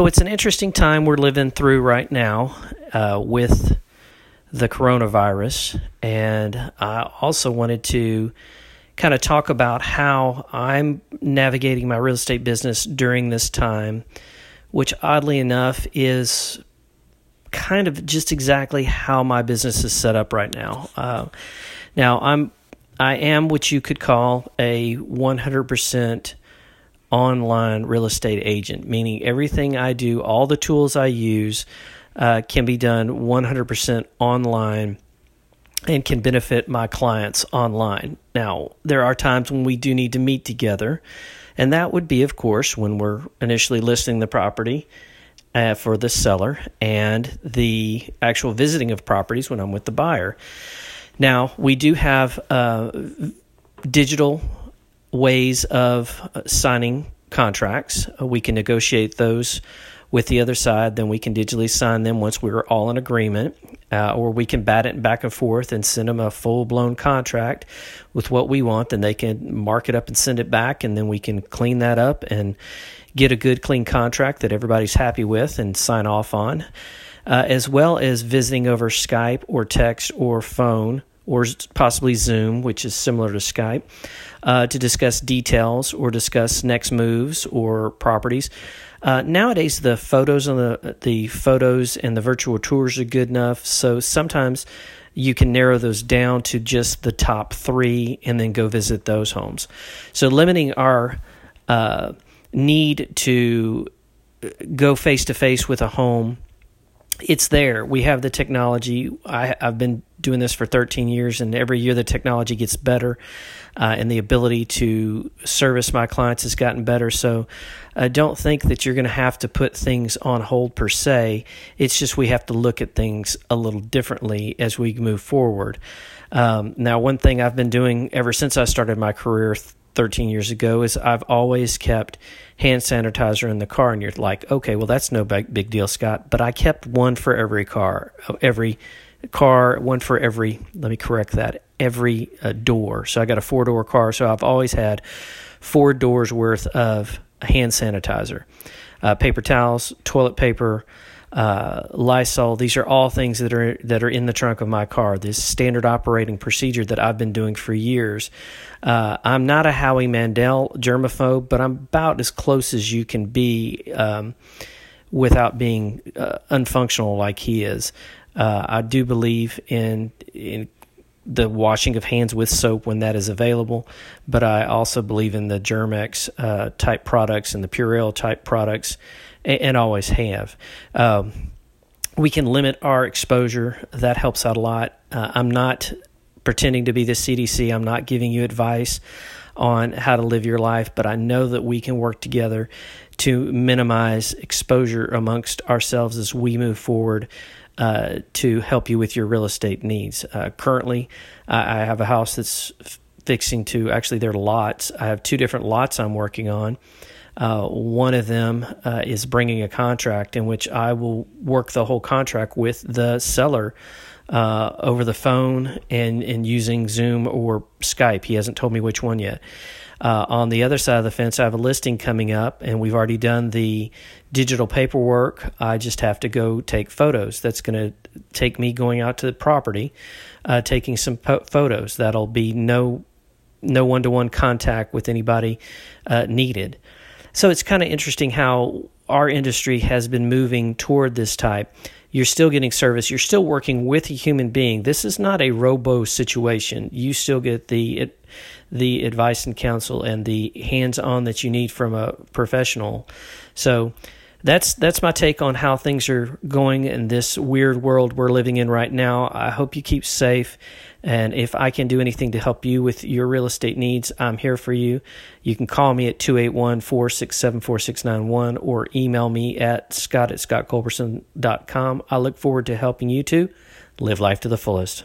So it's an interesting time we're living through right now uh, with the coronavirus. And I also wanted to kind of talk about how I'm navigating my real estate business during this time, which oddly enough is kind of just exactly how my business is set up right now. Uh, now I'm I am what you could call a 100% online real estate agent, meaning everything I do, all the tools I use, uh, can be done 100% online and can benefit my clients online. Now, there are times when we do need to meet together, and that would be, of course, when we're initially listing the property uh, for the seller and the actual visiting of properties when I'm with the buyer. Now, we do have uh, digital ways of signing contracts. Uh, we can negotiate those with the other side, then we can digitally sign them once we're all in agreement, uh, or we can bat it back and forth and send them a full blown contract with what we want. Then they can mark it up and send it back, and then we can clean that up and get a good, clean contract that everybody's happy with and sign off on, uh, as well as visiting over Skype or text or phone or possibly Zoom, which is similar to Skype, uh, to discuss details or discuss next moves or properties. Uh, nowadays, the photos and the the photos and the virtual tours are good enough. So sometimes you can narrow those down to just the top three and then go visit those homes. So limiting our uh, need to go face to face with a home it's there. We have the technology. I, have been doing this for 13 years, and every year the technology gets better, uh, and the ability to service my clients has gotten better. So, I don't think that you're going to have to put things on hold per se. It's just we have to look at things a little differently as we move forward. Um, now, one thing I've been doing ever since I started my career 13 years ago is I've always kept hand sanitizer in the car and you're like okay well that's no big, big deal Scott. But I kept one for every car every car one for every let me correct that every uh, door. So I got a four door car so I've always had four doors worth of hand sanitizer. Uh, paper towels toilet paper uh, Lysol. These are all things that are that are in the trunk of my car. This standard operating procedure that I've been doing for years. Uh, I'm not a Howie Mandel germaphobe, but I'm about as close as you can be um, without being uh, unfunctional like he is. Uh, I do believe in in the washing of hands with soap when that is available, but I also believe in the Germ-X uh, type products and the Purell type products and, and always have. Um, we can limit our exposure. That helps out a lot. Uh, I'm not pretending to be the CDC. I'm not giving you advice on how to live your life, but I know that we can work together to minimize exposure amongst ourselves as we move forward uh, to help you with your real estate needs. Uh, currently, I, have a house that's fixing to actually, there are lots. I have two different lots I'm working on. Uh, one of them uh, is bringing a contract in which I will work the whole contract with the seller uh, over the phone and, and using Zoom or Skype. He hasn't told me which one yet. Uh, on the other side of the fence, I have a listing coming up, and we've already done the digital paperwork. I just have to go take photos. That's going to take me going out to the property, uh, taking some po- photos. That'll be no no one to one contact with anybody uh, needed. So it's kind of interesting how our industry has been moving toward this type. You're still getting service. You're still working with a human being. This is not a robo situation. You still get the the advice and counsel and the hands on that you need from a professional. So that's that's my take on how things are going in this weird world we're living in right now. I hope you keep safe. And if I can do anything to help you with your real estate needs, I'm here for you. You can call me at 281 467 4691 or email me at scott at scottculberson.com. I look forward to helping you to live life to the fullest.